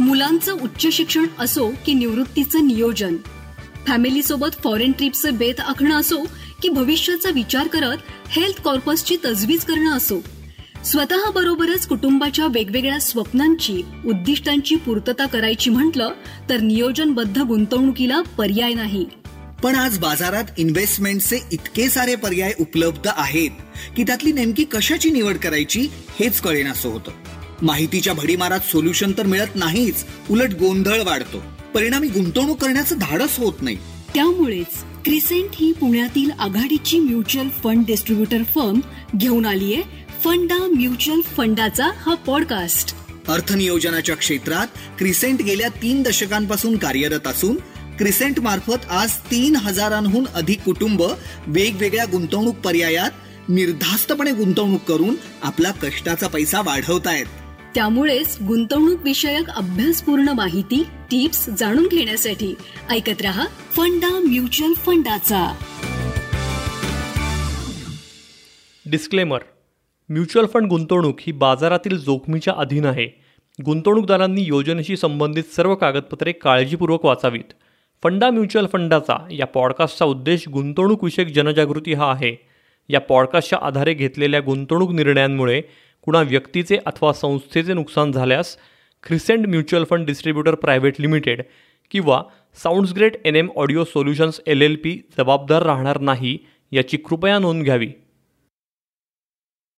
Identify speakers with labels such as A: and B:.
A: मुलांचं उच्च शिक्षण असो की निवृत्तीचं नियोजन. फॅमिली सोबत फॉरेन ट्रिपचं बेत आखणं असो की भविष्याचा विचार करत हेल्थ कॉर्पसची तजवीज करणं असो. स्वतः बरोबरच कुटुंबाच्या वेगवेगळ्या स्वप्नांची उद्दिष्टांची पूर्तता करायची म्हटलं तर नियोजनबद्ध गुंतवणुकीला पर्याय नाही.
B: पण आज बाजारात इन्व्हेस्टमेंटचे इतके सारे पर्याय उपलब्ध आहेत की त्यातली नेमकी कशाची निवड करायची हेच कळेनासं होतं. माहितीच्या भडीमारात सोल्युशन तर मिळत नाहीच उलट गोंधळ वाढतो. परिणामी गुंतवणूक करण्याचं धाडस होत नाही.
A: त्यामुळेच क्रिसेंट ही पुण्यातील आघाडीची म्युच्युअल फंड डिस्ट्रीब्युटर फर्म घेऊन आलीये फंडा म्युच्युअल फंडाचा हा पॉडकास्ट.
B: अर्थनियोजनाच्या क्षेत्रात क्रिसेंट गेल्या तीन दशकांपासून कार्यरत असून क्रिसेंट मार्फत आज तीन हजारांहून अधिक कुटुंब वेगवेगळ्या गुंतवणूक पर्यायात निर्धास्तपणे गुंतवणूक करून आपला कष्टाचा पैसा वाढवतायत.
A: त्यामुळेच गुंतवणूक विषयक अभ्यासपूर्ण माहिती टिप्स जाणून घेण्यासाठी ऐकत रहा फंडा म्युच्युअल फंडाचा.
C: डिस्क्लेमर म्युच्युअल फंड गुंतवणूक ही बाजारातील जोखमीच्या अधीन आहे. गुंतवणूकदारांनी योजनेशी संबंधित सर्व कागदपत्रे काळजीपूर्वक वाचावीत. फंडा म्युच्युअल फंडाचा या पॉडकास्टचा उद्देश गुंतवणूकविषयक जनजागृती हा आहे. या पॉडकास्टच्या आधारे घेतलेल्या गुंतवणूक निर्णयांमुळे कुणा व्यक्तीचे अथवा संस्थेचे नुकसान झाल्यास crescent mutual fund distributor private limited किंवा sounds great N M audio solutions L L P जबाबदार राहणार नाही याची कृपया नोंद घ्यावी.